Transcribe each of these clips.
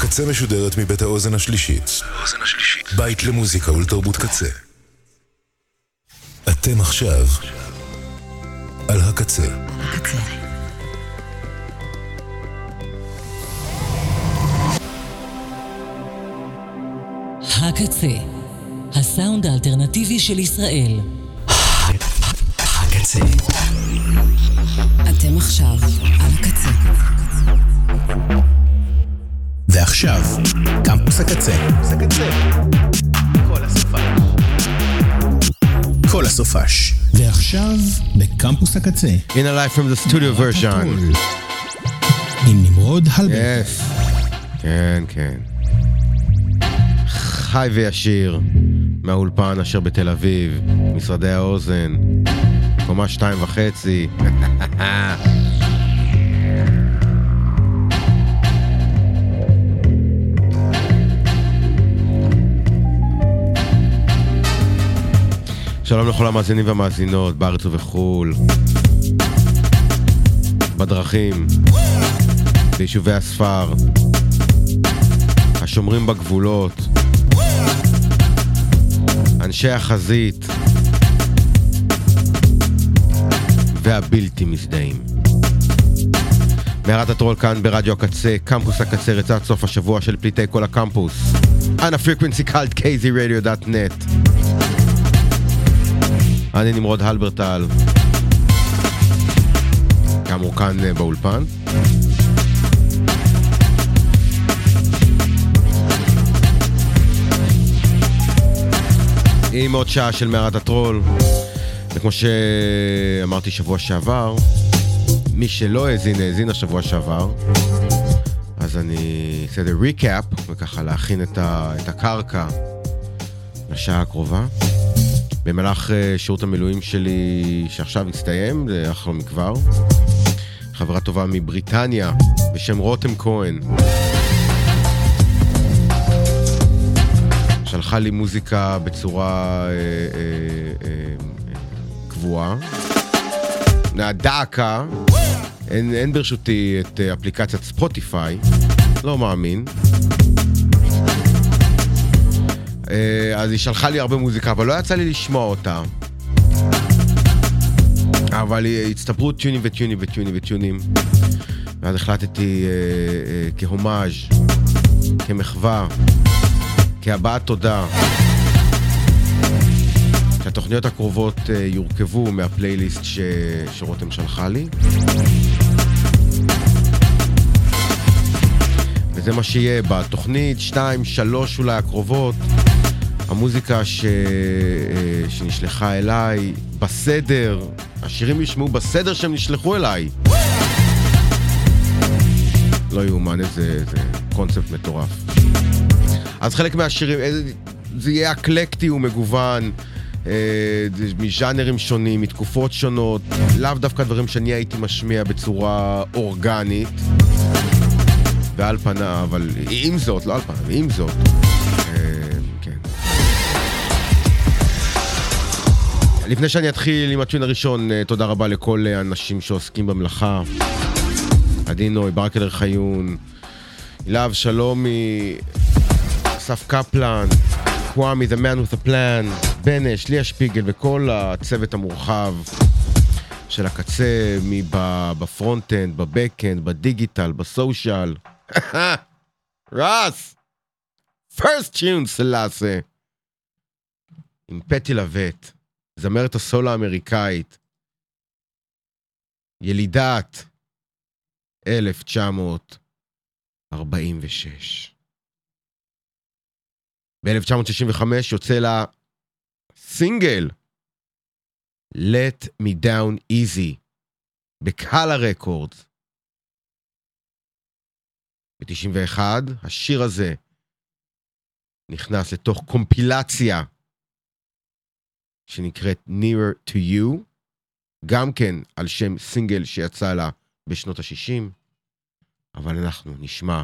הקצה משודרת מבית האוזן השלישית. בית למוזיקה ולתרבות קצה. אתם עכשיו על הקצה. הקצה, הסאונד האלטרנטיבי של ישראל. הקצה. אתם עכשיו על הקצה. ועכשיו, קמפוס הקצה. כל הסופש. ועכשיו, בקמפוס הקצה. In a life from the studio version. עם נמרוד הלבר. Yes. כן, כן. חי וישיר מהאולפן אשר בתל אביב, משרדי האוזן, קומה שתיים וחצי. שלום לכל המאזינים והמאזינות בארץ ובחו"ל, בדרכים, ביישובי הספר, השומרים בגבולות, אנשי החזית והבלתי מזדהים. מערת הטרול כאן ברדיו הקצה, קמפוס הקצה, רצועת סוף השבוע של פליטי קול הקמפוס. on a frequency called kzradio.net אני נמרוד הלברטל, כאמור כאן אה, באולפן. עם עוד שעה של מערת הטרול, וכמו שאמרתי שבוע שעבר, מי שלא האזין, האזין השבוע שעבר, אז אני אעשה את ריקאפ, וככה להכין את, ה, את הקרקע לשעה הקרובה. במהלך אה, שירות המילואים שלי, שעכשיו הסתיים, זה אך לא מכבר, חברה טובה מבריטניה, בשם רותם כהן, שלחה לי מוזיקה בצורה אה, אה, אה, קבועה. דאקה, אין, אין ברשותי את אה, אפליקציית ספוטיפיי, לא מאמין. אה, אז היא שלחה לי הרבה מוזיקה, אבל לא יצא לי לשמוע אותה. אבל הצטברו טיונים וטיונים וטיונים וטיונים. ואז החלטתי אה, אה, כהומאז', כמחווה, כהבעת תודה, שהתוכניות הקרובות אה, יורכבו מהפלייליסט ש... שרותם שלחה לי. וזה מה שיהיה בתוכנית 2, 3 אולי הקרובות. המוזיקה ש... אה, שנשלחה אליי בסדר, השירים ישמעו בסדר שהם נשלחו אליי. לא יאומן, איזה, איזה קונספט מטורף. אז חלק מהשירים, איזה, זה יהיה אקלקטי ומגוון, אה, מז'אנרים שונים, מתקופות שונות, לאו דווקא דברים שאני הייתי משמיע בצורה אורגנית. ועל פניו, אבל עם זאת, לא על פניו, עם זאת, לפני שאני אתחיל עם הטיון הראשון, אה, תודה רבה לכל האנשים שעוסקים במלאכה. עדי נוי, ברק אלר חיון, להב שלומי, אסף קפלן, קוואמי, The Man with a Plan, בנש, ליה שפיגל וכל הצוות המורחב של הקצה, בפרונט-אנד, בבק-אנד, בדיגיטל, בסושיאל. רס! First tune selecta. עם בטי לבט. זמרת הסול האמריקאית, ילידת 1946. ב-1965 יוצא לה סינגל Let Me Down Easy בקהלה רקורדס. ב-91 השיר הזה נכנס לתוך קומפילציה שנקראת Nearer to You, גם כן על שם סינגל שיצא לה בשנות ה-60, אבל אנחנו נשמע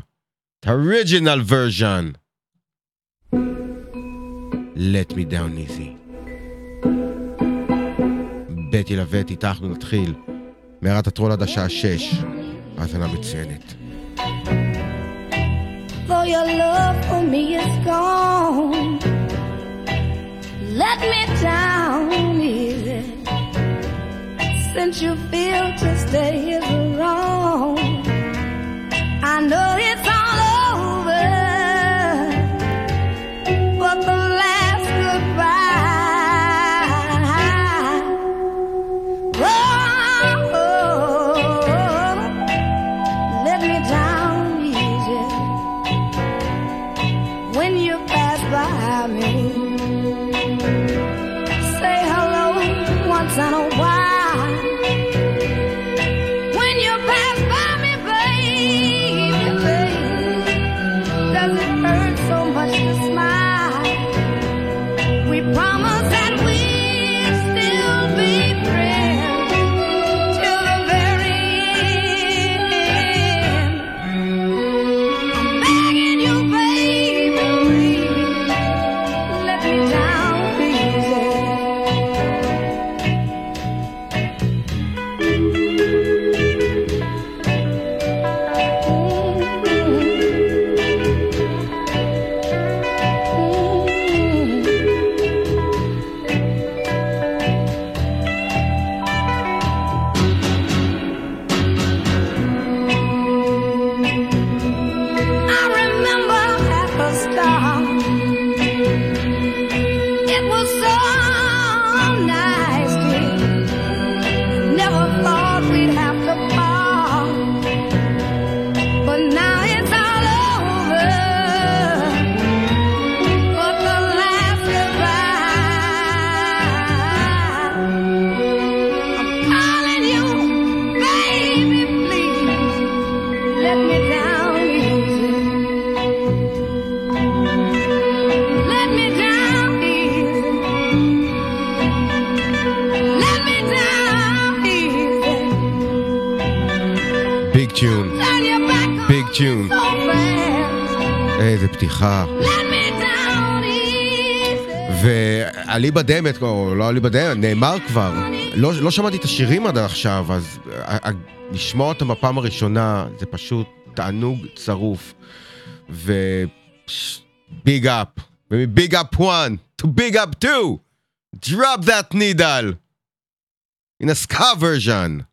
את ה-original version. Let me down easy. בטי לבט, איתך נתחיל. מערת הטרול עד השעה 6, האזנה מצוינת. let me down easy. Since you feel to stay is wrong. I don't דמת, או לא אליבא דמת, נאמר כבר. לא, לא שמעתי את השירים עד עכשיו, אז לשמוע אותם בפעם הראשונה זה פשוט תענוג צרוף. ו... ביג אפ. ביג אפ 1 to big up 2. Drop that needle. In a ska version.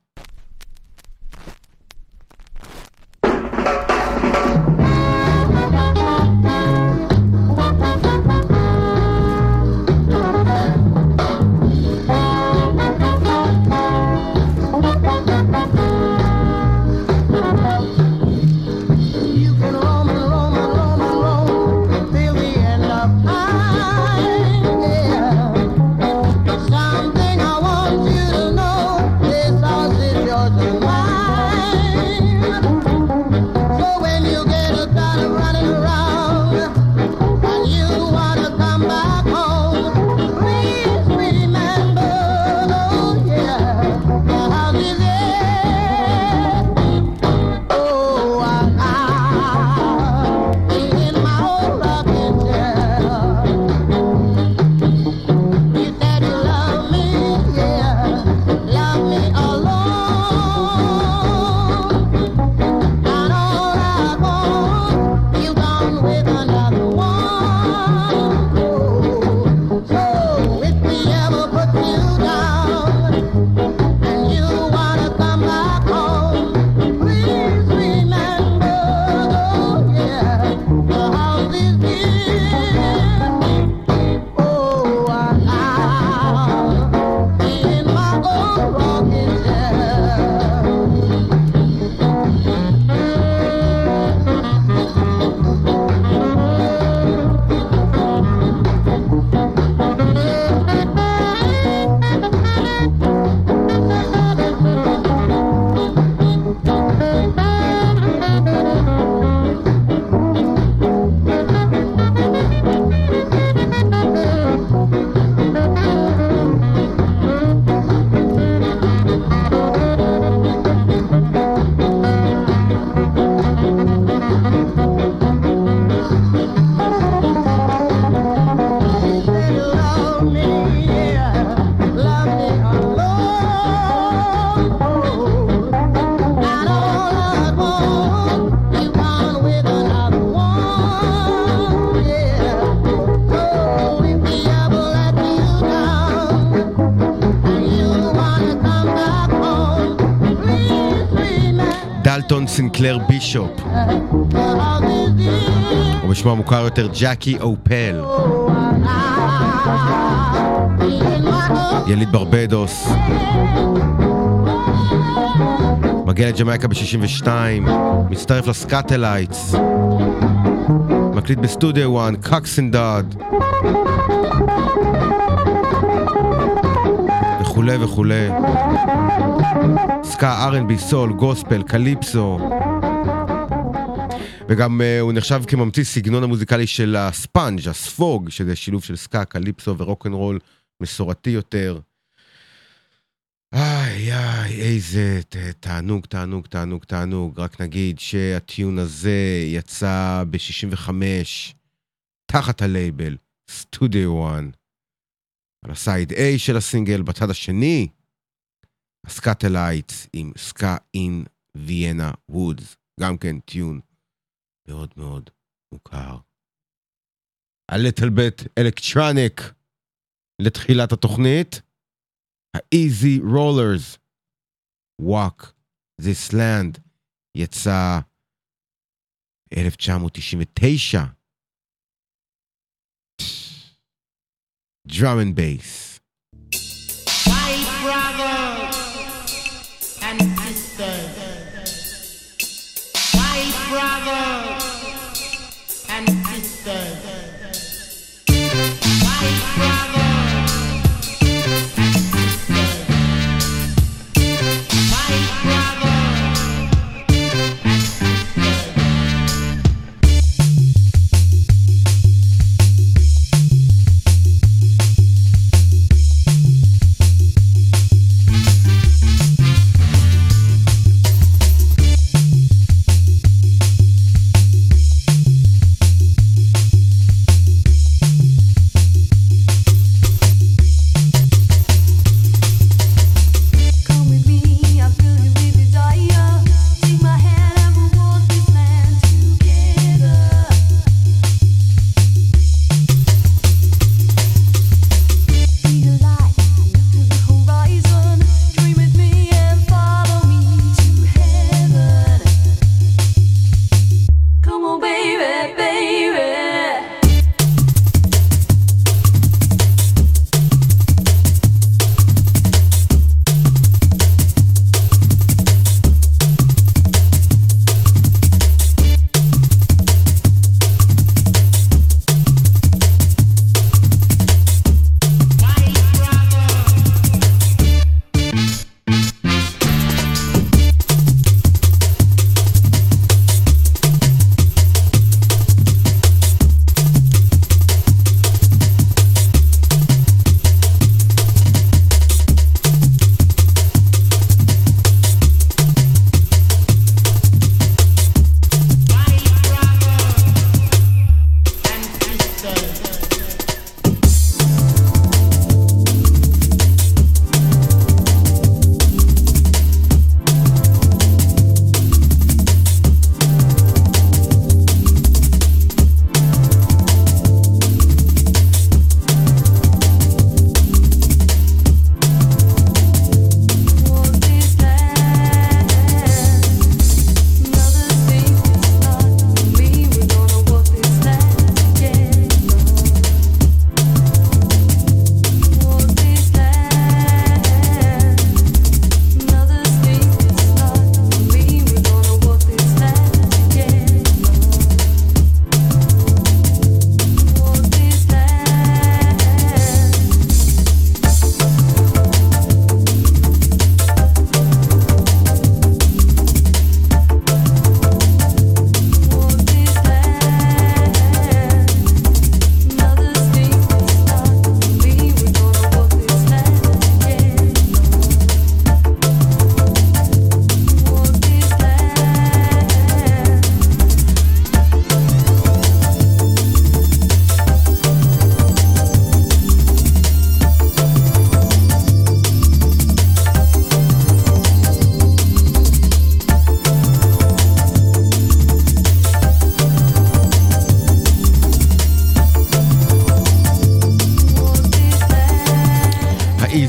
סינקלר בישופ, או בשמו המוכר יותר ג'קי אופל. יליד ברבדוס. מגיע לג'מייקה ב-62, מצטרף לסקאטלייטס. מקליט בסטודיו 1, קוקסון דוד. וכולי וכולי. סקה, R&B, סול, גוספל, קליפסו. וגם uh, הוא נחשב כממציא סגנון המוזיקלי של הספאנג', הספוג, שזה שילוב של סקה, קליפסו ורוקנרול מסורתי יותר. איי איי, איזה תענוג, תענוג, תענוג, תענוג. רק נגיד שהטיון הזה יצא ב-65 תחת הלייבל סטודיו 1. על ה side A של הסינגל, בצד השני, הסקאטלייטס עם Ska in Vienna Woods. גם כן tune מאוד מאוד מוכר. A little bit electronic לתחילת התוכנית. ה-Easy Rollers, Walk This Land, יצא 1999. Drum and bass.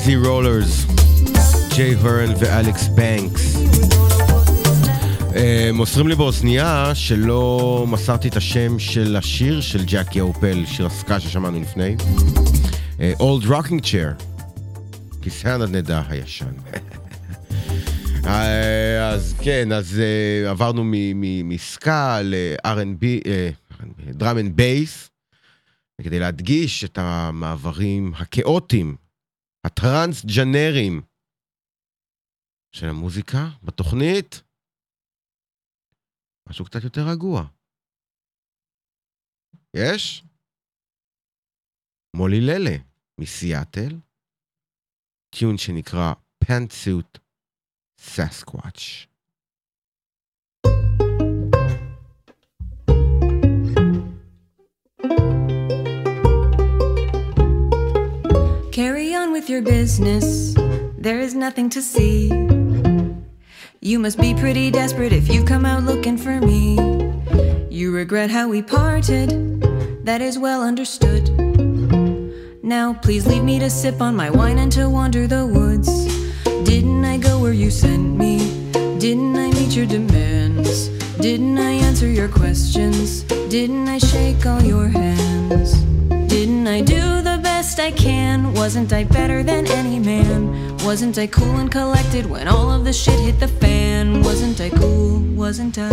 ה-Easy Rollers, ג'יי הרן ואלכס בנקס. אה, מוסרים לי באוזנייה שלא מסרתי את השם של השיר של ג'קי אופל, שיר הסקה ששמענו לפני. אה, Old Rocking Chair, כיסא הנדנדה הישן. אה, אז כן, אז עברנו מסקה ל-R&B, drum and bass, וכדי להדגיש את המעברים הכאוטיים, הטרנס-ג'נרים של המוזיקה בתוכנית, משהו קצת יותר רגוע. יש? מולי ללה מסיאטל, טיון שנקרא פנטסוט סאסקוואץ'. Carry on with your business. There is nothing to see. You must be pretty desperate if you've come out looking for me. You regret how we parted. That is well understood. Now, please leave me to sip on my wine and to wander the woods. Didn't I go where you sent me? Didn't I meet your demands? Didn't I answer your questions? Didn't I shake all your hands? Didn't I do best I can? Wasn't I better than any man? Wasn't I cool and collected when all of the shit hit the fan? Wasn't I cool? Wasn't I?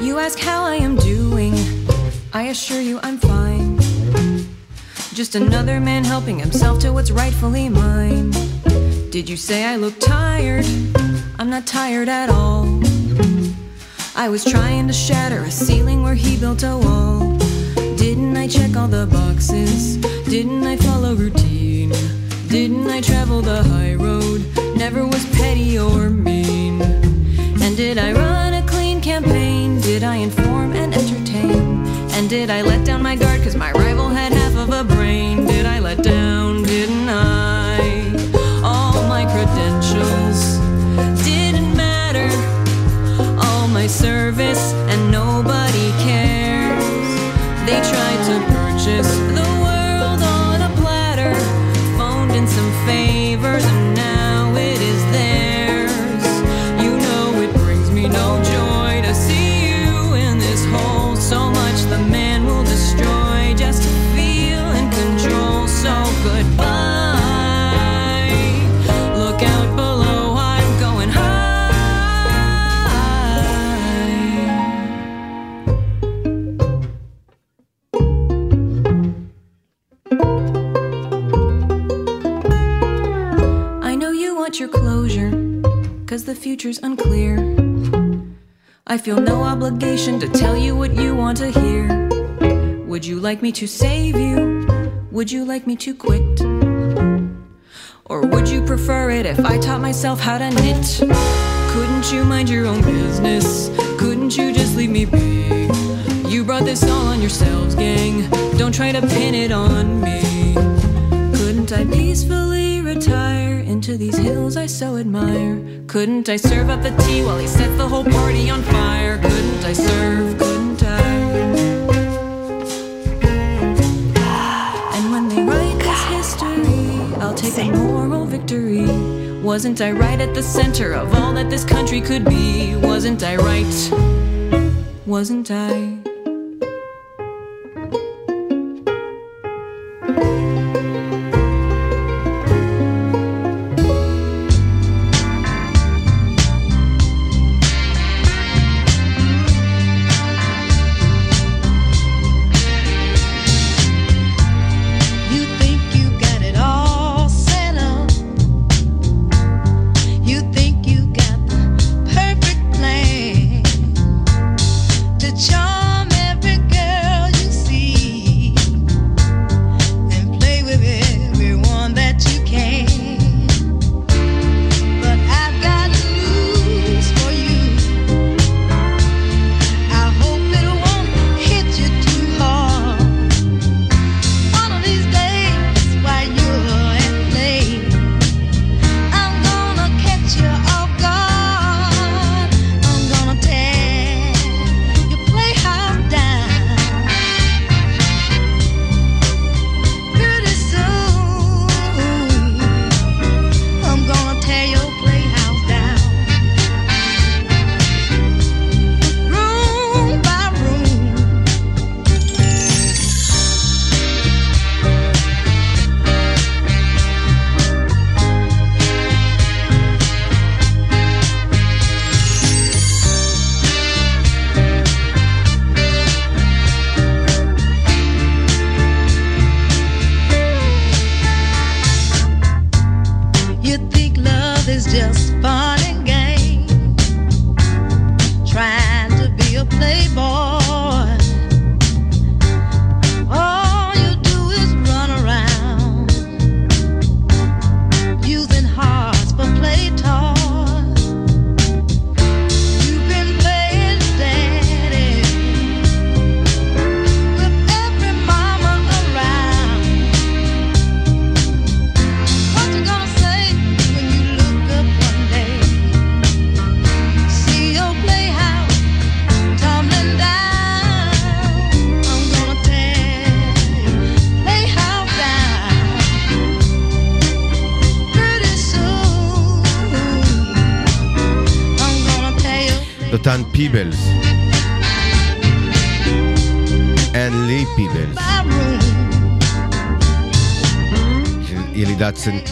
You ask how I am doing. I assure you I'm fine. Just another man helping himself to what's rightfully mine. Did you say I look tired? I'm not tired at all. I was trying to shatter a ceiling where he built a wall. Didn't I check all the boxes? Didn't I follow routine? Didn't I travel the high road? Never was petty or mean. And did I run a clean campaign? Did I inform and entertain? And did I let down my guard cause my rival had half of a brain? Did I let down? Didn't I? this. The future's unclear. I feel no obligation to tell you what you want to hear. Would you like me to save you? Would you like me to quit? Or would you prefer it if I taught myself how to knit? Couldn't you mind your own business? Couldn't you just leave me be? You brought this all on yourselves, gang. Don't try to pin it on me. Couldn't I peacefully retire into these hills I so admire? Couldn't I serve up the tea while he set the whole party on fire? Couldn't I serve? Couldn't I? And when they write this history, I'll take a moral victory. Wasn't I right at the center of all that this country could be? Wasn't I right? Wasn't I?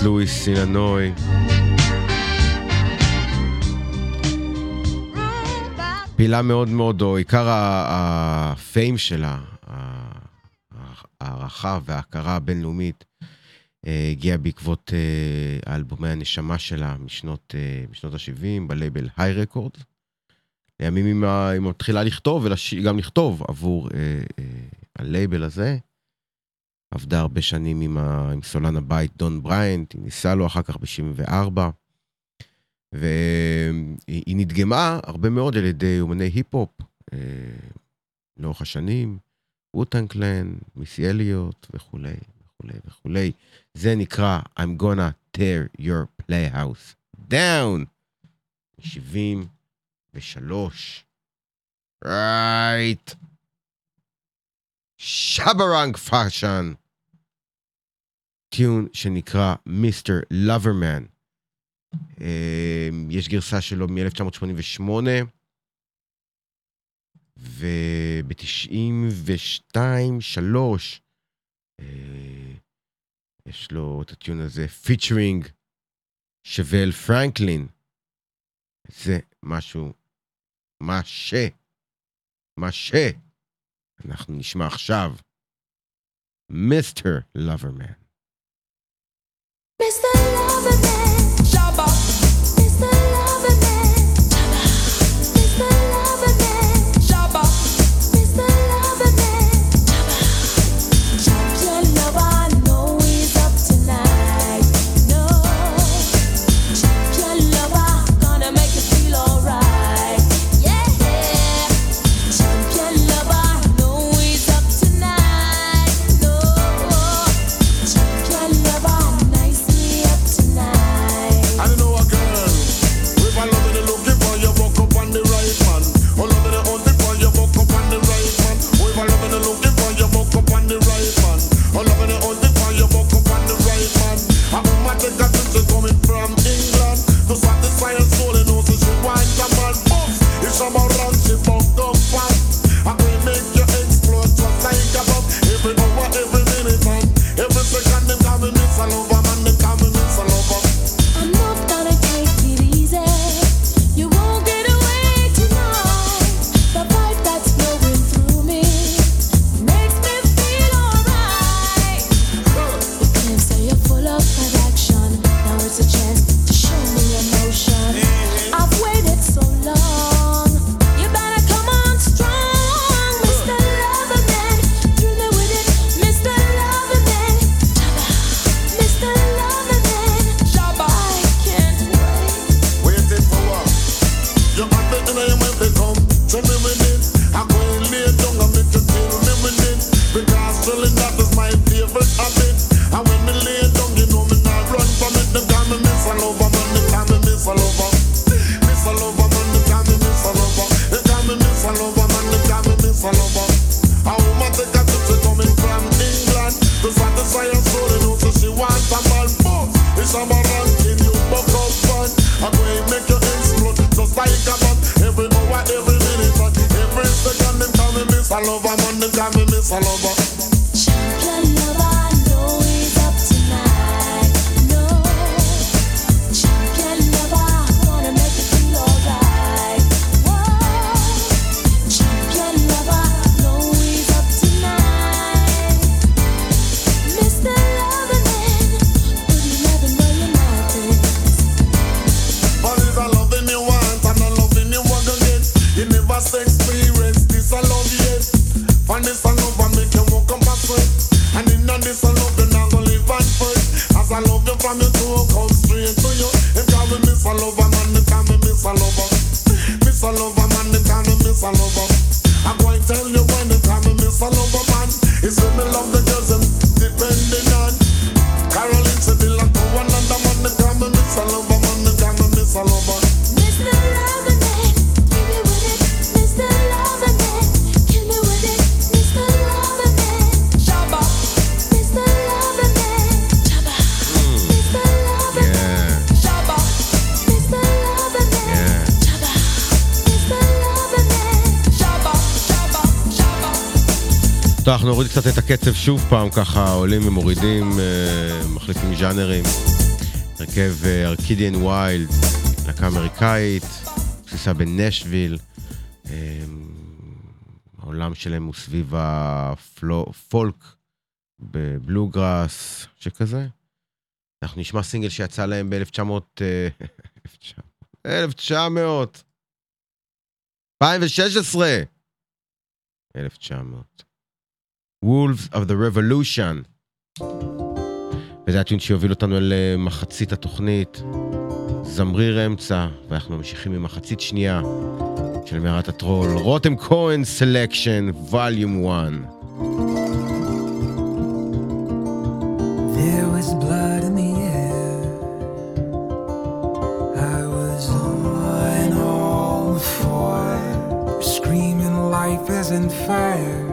לואיס, אילנוי. פעילה מאוד מאוד, או עיקר הפיים שלה, ההערכה וההכרה הבינלאומית, אה, הגיעה בעקבות אה, אלבומי הנשמה שלה משנות, אה, משנות ה-70 בלייבל היי רקורד. לימים היא מתחילה לכתוב וגם לכתוב עבור הלייבל הזה. עבדה הרבה שנים עם, ה... עם סולן הבית דון בריינט, היא נישאה לו אחר כך ב-74. והיא נדגמה הרבה מאוד על ידי אומני היפ-הופ אה, לאורך השנים, וו-טאנג קלאן, מיסי אליוט וכולי וכולי וכולי. זה נקרא I'm gonna tear your playhouse down. 73. Right. שאבה רנקס fashion. Tune שנקרא Mr. Loverman. אה, יש גרסה שלו מ-1988, וב-92, 3, אה, יש לו את ה tune הזה, featuring שבל פרנקלין. זה משהו, מה ש, מה ש, אנחנו נשמע עכשיו, מיסטר לוברמן. Miss the love again. נוריד קצת את הקצב שוב פעם, ככה עולים ומורידים, אה, מחליפים ז'אנרים. הרכב ארקידיאן ווילד, להקה אמריקאית, בסיסה בנאשוויל. אה, העולם שלהם הוא סביב הפולק הבלוגראס, שכזה. אנחנו נשמע סינגל שיצא להם ב-1900... 1900. 2016. 1900. Wolves of the Revolution. וזה ה tune שיוביל אותנו אל אה, מחצית התוכנית, זמריר אמצע, ואנחנו ממשיכים עם מחצית שנייה של מערת הטרול, רותם כהן selection, volume 1. There was blood in the air. I was on all four, screaming life isn't fair.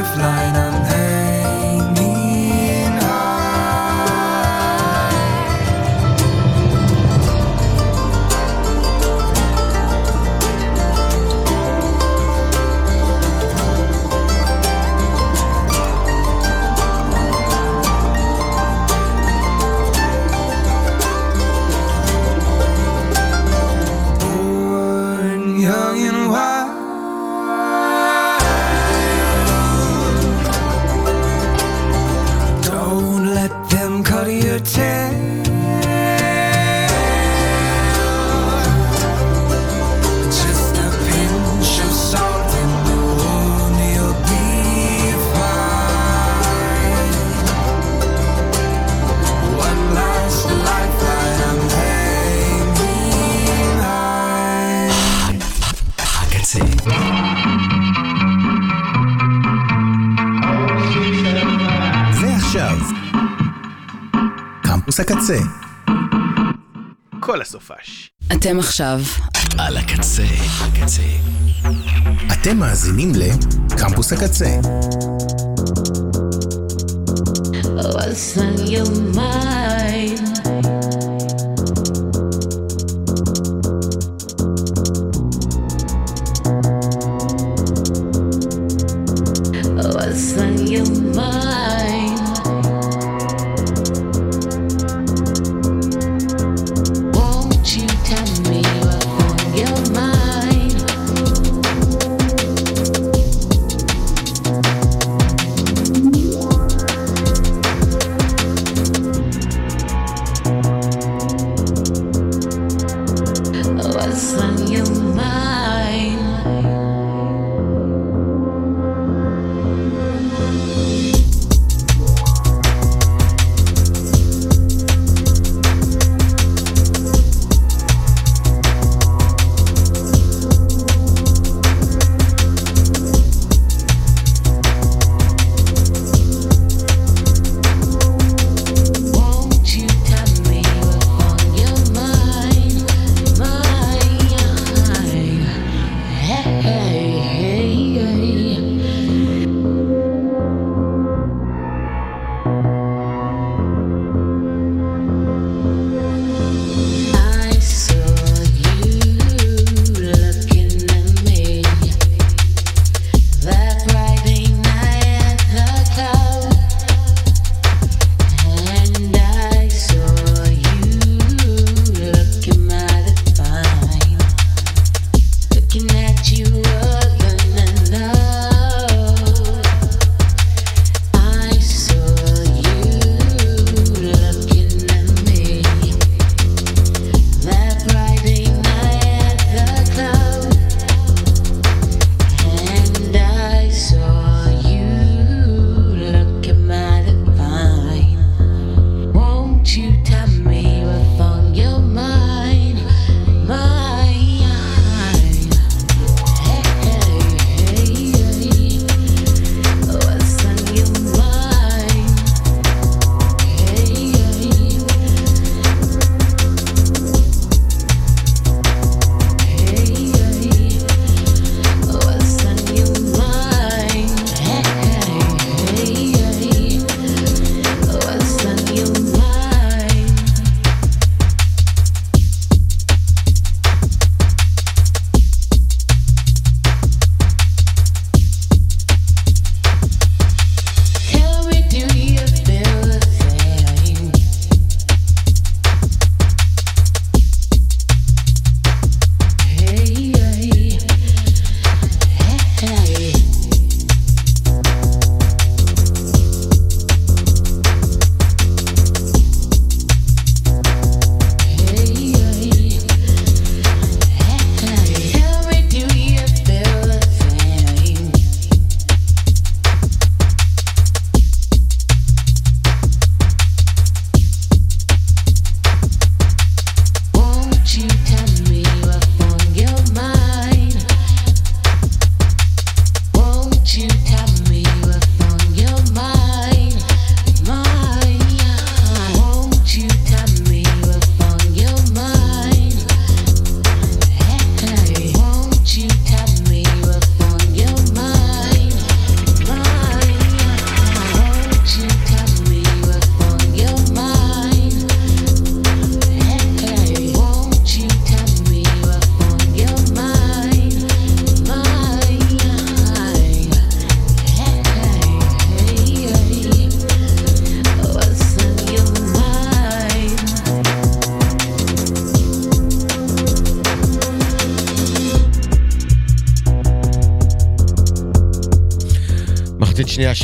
Lifeline, I'm הקצה. כל הסופש. אתם עכשיו על הקצה. הקצה. אתם מאזינים לקמפוס הקצה. What's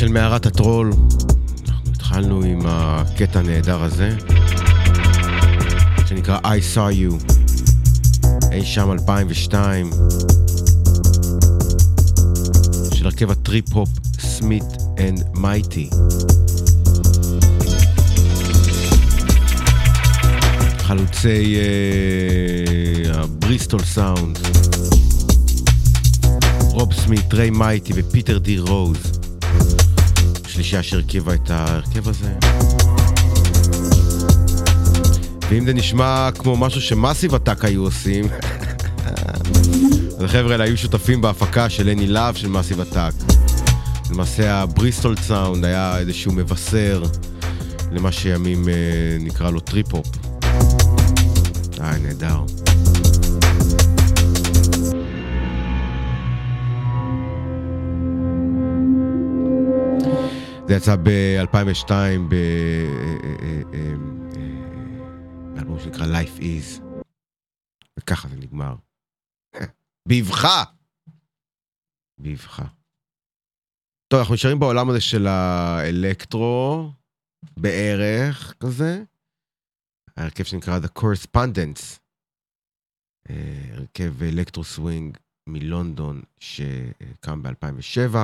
של מערת הטרול. אנחנו התחלנו עם הקטע הנהדר הזה, שנקרא I saw you, אי שם 2002, של הרכב הטריפ-הופ סמית אנד מייטי. חלוצי אה, הבריסטול סאונד, רוב סמית, ריי מייטי ופיטר די רוז. שלישייה שהרכיבה את ההרכב הזה. ואם זה נשמע כמו משהו שמאסיב אטאק היו עושים, אז החבר'ה האלה היו שותפים בהפקה של Any Love של מאסיב אטאק. למעשה הבריסטול סאונד היה איזשהו מבשר למה שימים אה, נקרא לו טריפ-הופ. אה, נהדר. זה יצא ב-2002 באלבום שנקרא Life Is. וככה זה נגמר. באבחה! באבחה. טוב, אנחנו נשארים בעולם הזה של האלקטרו, בערך כזה. ההרכב שנקרא The Correspondence. אה, הרכב אלקטרו סווינג מלונדון שקם ב-2007.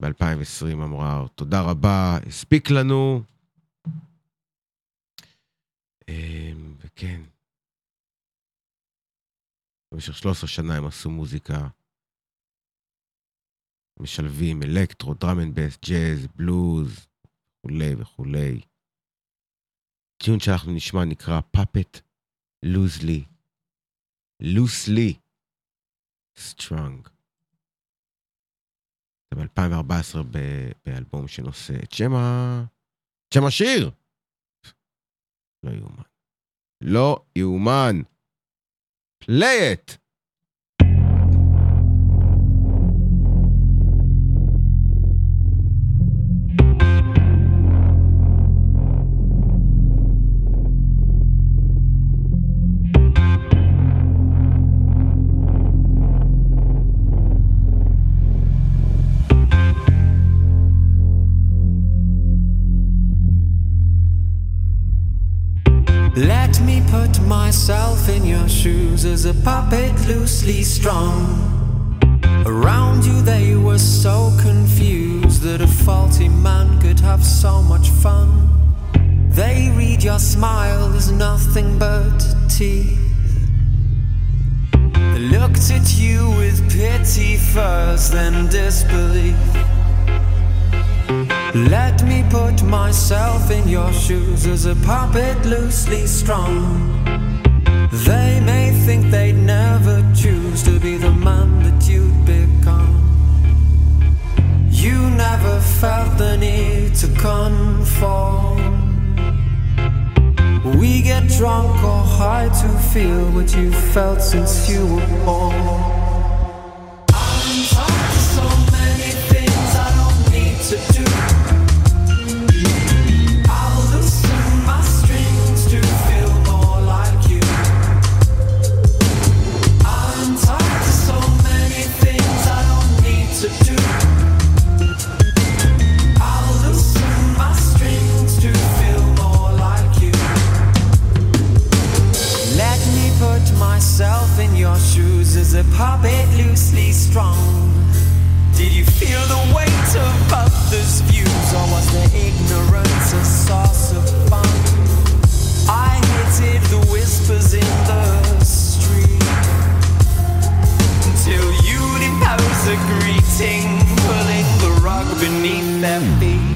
ב-2020 אמרה, תודה רבה, הספיק לנו. אמ, וכן, במשך 13 שנה הם עשו מוזיקה, משלבים אלקטרו, drum and bass, ג'אז, בלוז, וכולי וכולי. tune שאנחנו נשמע נקרא Puppet Loosely, Loosely, Strung. זה ב-2014 באלבום שנושא את שם ה... שם השיר! לא יאומן. לא יאומן. פליי את! As a puppet loosely strung. Around you, they were so confused that a faulty man could have so much fun. They read your smile as nothing but teeth. They looked at you with pity first, then disbelief. Let me put myself in your shoes as a puppet loosely strung. They may think they'd never choose to be the man that you'd become. You never felt the need to conform. We get drunk or high to feel what you felt since you were born. I'm tired of so many things I don't need to do. myself in your shoes as a puppet loosely strung. Did you feel the weight of others' views, or was their ignorance a source of fun? I hated the whispers in the street until you'd impose a greeting, pulling the rug beneath their feet.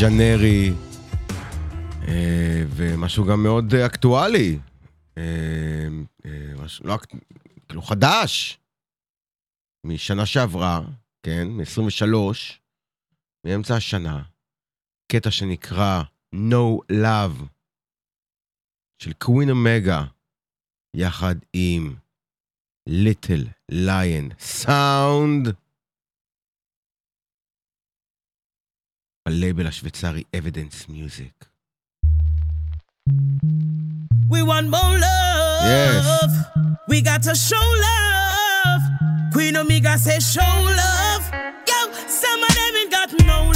ז'נרי, אה, ומשהו גם מאוד אקטואלי. אה, אה, משהו, לא, כאילו חדש, משנה שעברה, כן, מ-23, מאמצע השנה, קטע שנקרא No Love של קווין אמגה, יחד עם ליטל ליון סאונד. הלייבל השוויצרי Evidence Music. We want more love. Yes. We got to show love. Queen Omega says show love. Yo, some of them ain't got no love.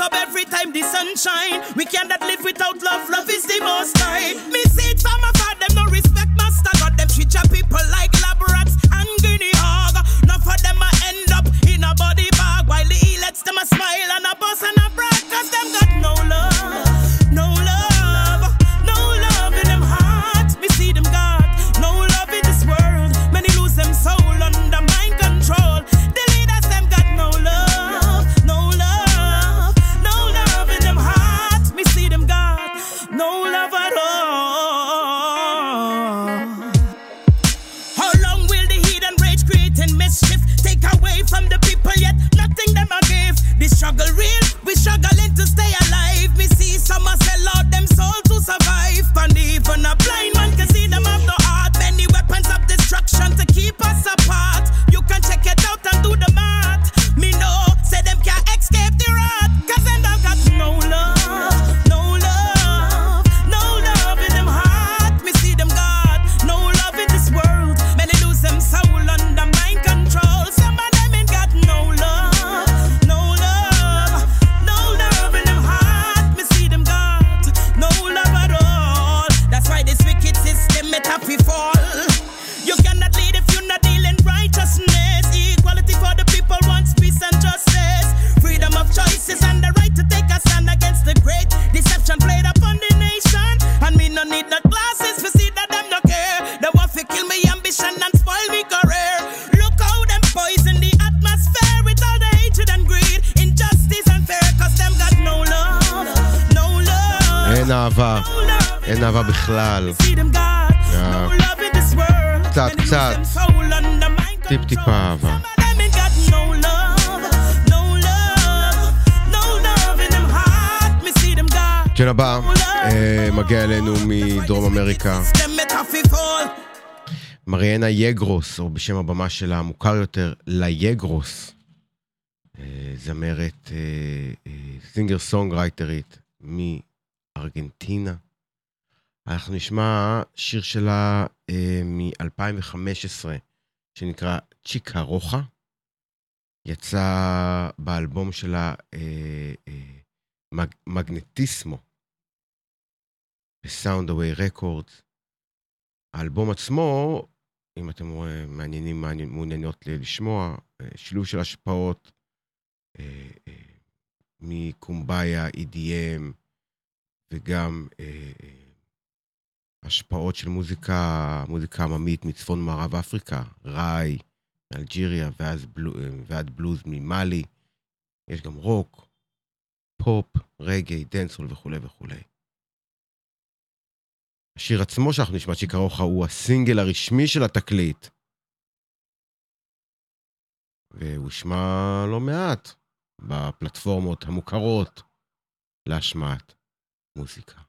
up every time the sun shine. We cannot live without love. Love is מריאנה יגרוס, או בשם הבמה שלה המוכר יותר, ליגרוס, אה, זמרת, סינגר סונג רייטרית מארגנטינה. אנחנו נשמע שיר שלה אה, מ-2015, שנקרא צ'יקה רוחה. יצא באלבום שלה אה, מגנטיסמו, בסאונד אווי רקורד. האלבום עצמו אם אתם אה, מעניינים, מעוניינות לשמוע, אה, שילוב של השפעות אה, מקומביה, EDM, וגם השפעות של מוזיקה, מוזיקה עממית מצפון מערב אפריקה, ראי, אלג'יריה ואז בלו, ועד בלוז ממאלי. יש גם רוק, פופ, רגי, דאנסהול וכולי וכולי. השיר עצמו שאנחנו נשמע, שיקרוך, הוא הסינגל הרשמי של התקליט. והושמע לא מעט בפלטפורמות המוכרות להשמעת מוזיקה.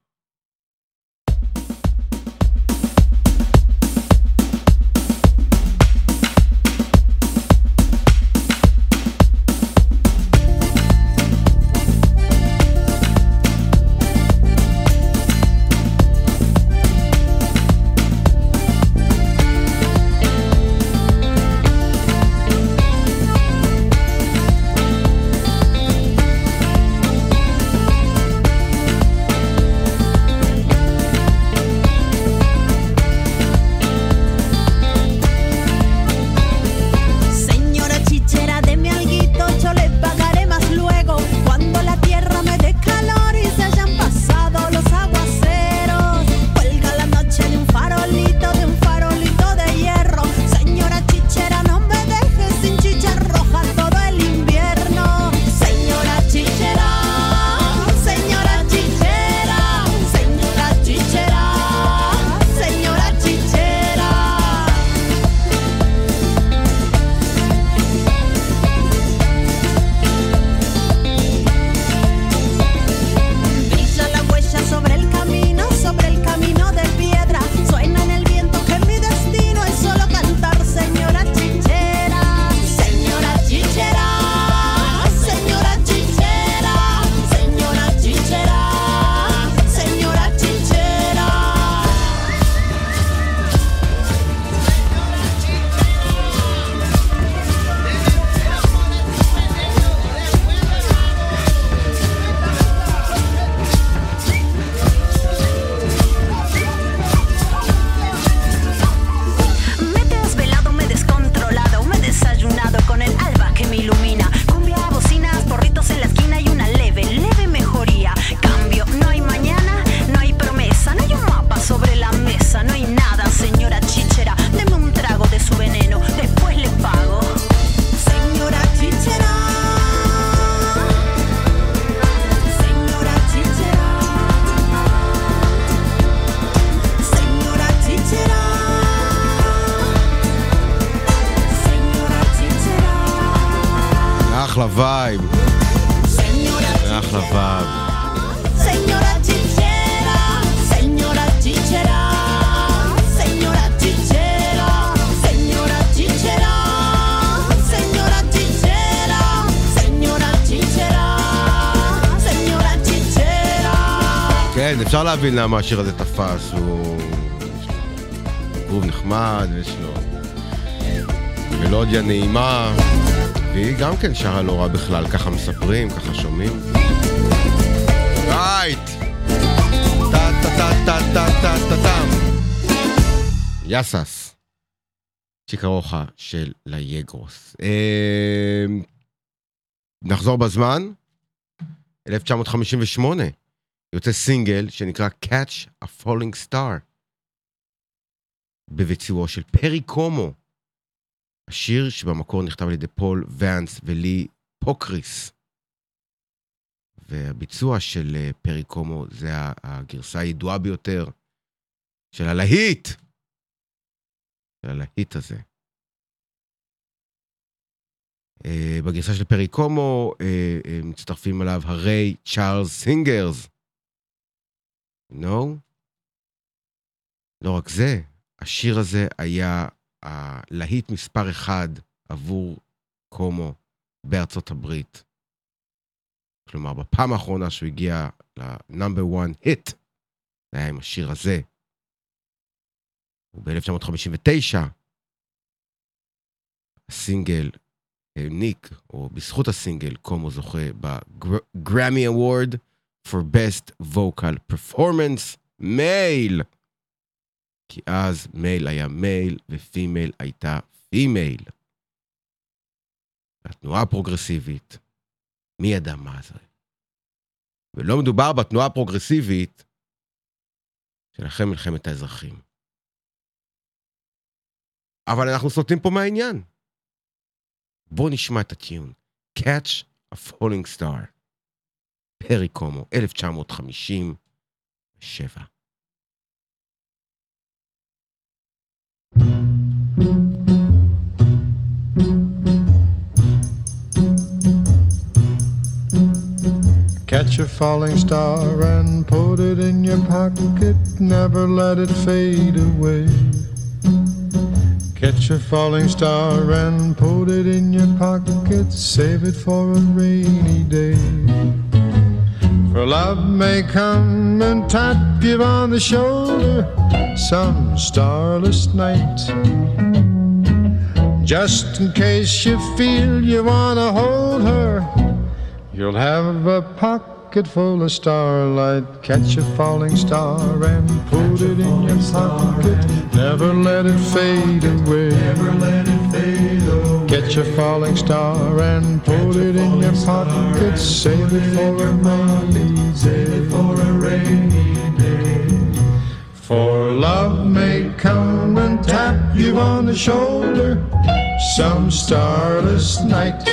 אפשר להבין למה השיר הזה תפס, הוא... גרוב נחמד, ויש לו מלודיה נעימה, והיא גם כן שרה לא רע בכלל, ככה מספרים, ככה שומעים. רייט! טה טה טה טה טה טה טה טם! יאסס. צ'יקה רוחה של ליגרוס. אה, נחזור בזמן. 1958. יוצא סינגל שנקרא Catch a Falling Star, בביצועו של פרי קומו, השיר שבמקור נכתב על ידי פול ואנס ולי פוקריס. והביצוע של אה, פרי קומו זה הגרסה הידועה ביותר של הלהיט, של הלהיט הזה. אה, בגרסה של פרי קומו אה, מצטרפים אליו ה-Ray Charles Singers, נו? לא רק זה, השיר הזה היה הלהיט מספר אחד עבור קומו בארצות הברית. כלומר, בפעם האחרונה שהוא הגיע ל-number 1 hit, זה היה עם השיר הזה. וב-1959, הסינגל העניק, או בזכות הסינגל, קומו זוכה ב-Grammy Award for Best Vocal Performance Male. כי אז male היה male ו-female הייתה female. התנועה הפרוגרסיבית, מי ידע מה זה? ולא מדובר בתנועה הפרוגרסיבית של אחרי מלחמת האזרחים. אבל אנחנו סוטים פה מהעניין. בואו נשמע את הטיון. Catch a Falling Star. פרי קומו, 1957. Catch a falling star and put it in your pocket, never let it fade away. Catch a falling star and put it in your pocket, save it for a rainy day. For love may come and tap you on the shoulder some starless night. Just in case you feel you wanna hold her, You'll have a pocket full of starlight. Catch a falling star and put it in your pocket. Never let it fade away. Catch a falling star and put it in your pocket. Save it for a rainy day. For a rainy day. For love may come and tap you on the shoulder some starless night.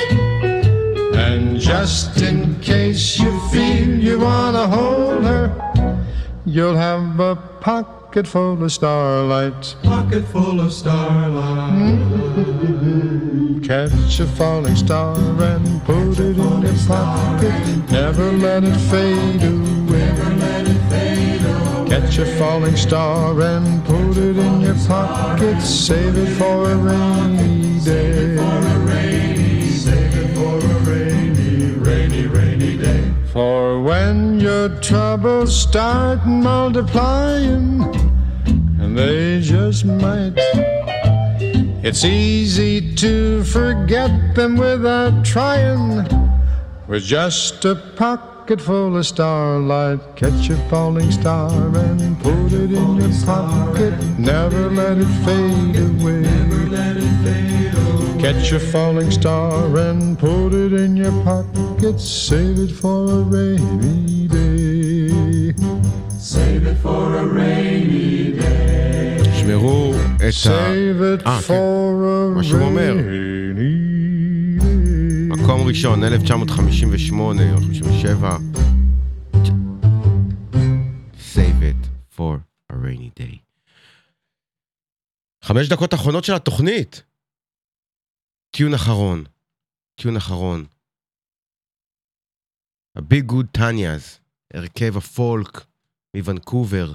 And just in case you feel you wanna hold her, you'll have a pocket full of starlight. Pocket full of starlight. Hmm. Catch a falling star and put it in your pocket. Never let it fade away. Never let it fade away. Catch a falling star and put it in your pocket. Save it for a rainy day. Troubles start multiplying, and they just might, it's easy to forget them without trying. With just a pocket full of starlight, catch a falling star and put it in your pocket. Never let it fade away. Never let it fade away. Catch a falling star and put it in your pocket. Save it for a rainy day. Save it for a rainy day. תשמרו את ה... Save it אה, כן. for a מה שהוא אומר. מקום ראשון, 1958 או 57. Save it for a rainy day. חמש דקות אחרונות של התוכנית. טיון אחרון. טיון אחרון. ה-Be Good Tanyas, הרכב הפולק מוונקובר,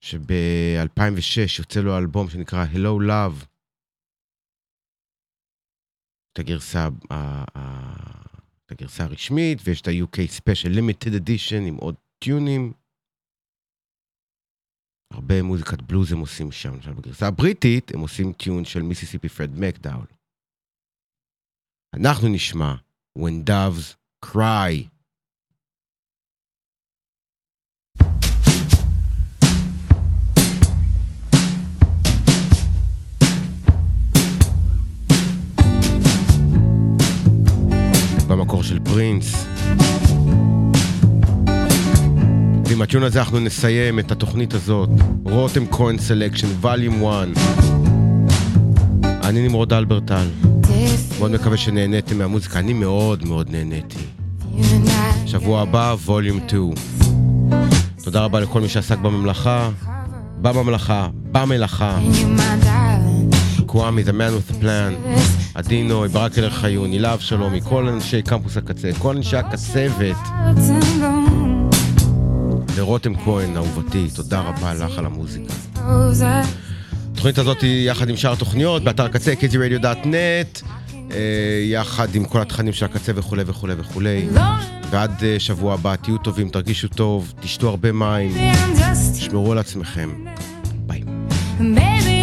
שב-2006 יוצא לו אלבום שנקרא Hello Love. את הגרסה, ה- ה- את הגרסה הרשמית, ויש את ה-UK Special Limited Edition עם עוד tune ים. הרבה מוזיקת בלוז הם עושים שם. למשל, בגרסה הבריטית הם עושים tune של מיסיסיפי פרד מקדאול. אנחנו נשמע When Doves Cry. במקור של פרינס. ועם ה-tune הזה אנחנו נסיים את התוכנית הזאת, רותם כהן selection, volume 1. אני נמרוד אלברטל. מאוד מקווה שנהניתם מהמוזיקה, אני מאוד מאוד נהניתי. שבוע הבא, ווליום 2. תודה רבה לכל מי שעסק בממלכה, בממלכה, במלאכה. קוואמי, The Man with the Plan, עדינו, ברק אלר חיון, הילה אבשלומי, כל אנשי קמפוס הקצה, כל אנשי הקצבת, ורותם כהן, אהובתי, תודה רבה לך על המוזיקה. התוכנית הזאת היא יחד עם שאר התוכניות, באתר הקצה, kzradio.net, אה, יחד עם כל התכנים של הקצה וכולי וכולי וכולי. ועד אה, שבוע הבא, תהיו טובים, תרגישו טוב, תשתו הרבה מים, תשמרו על עצמכם. Baby,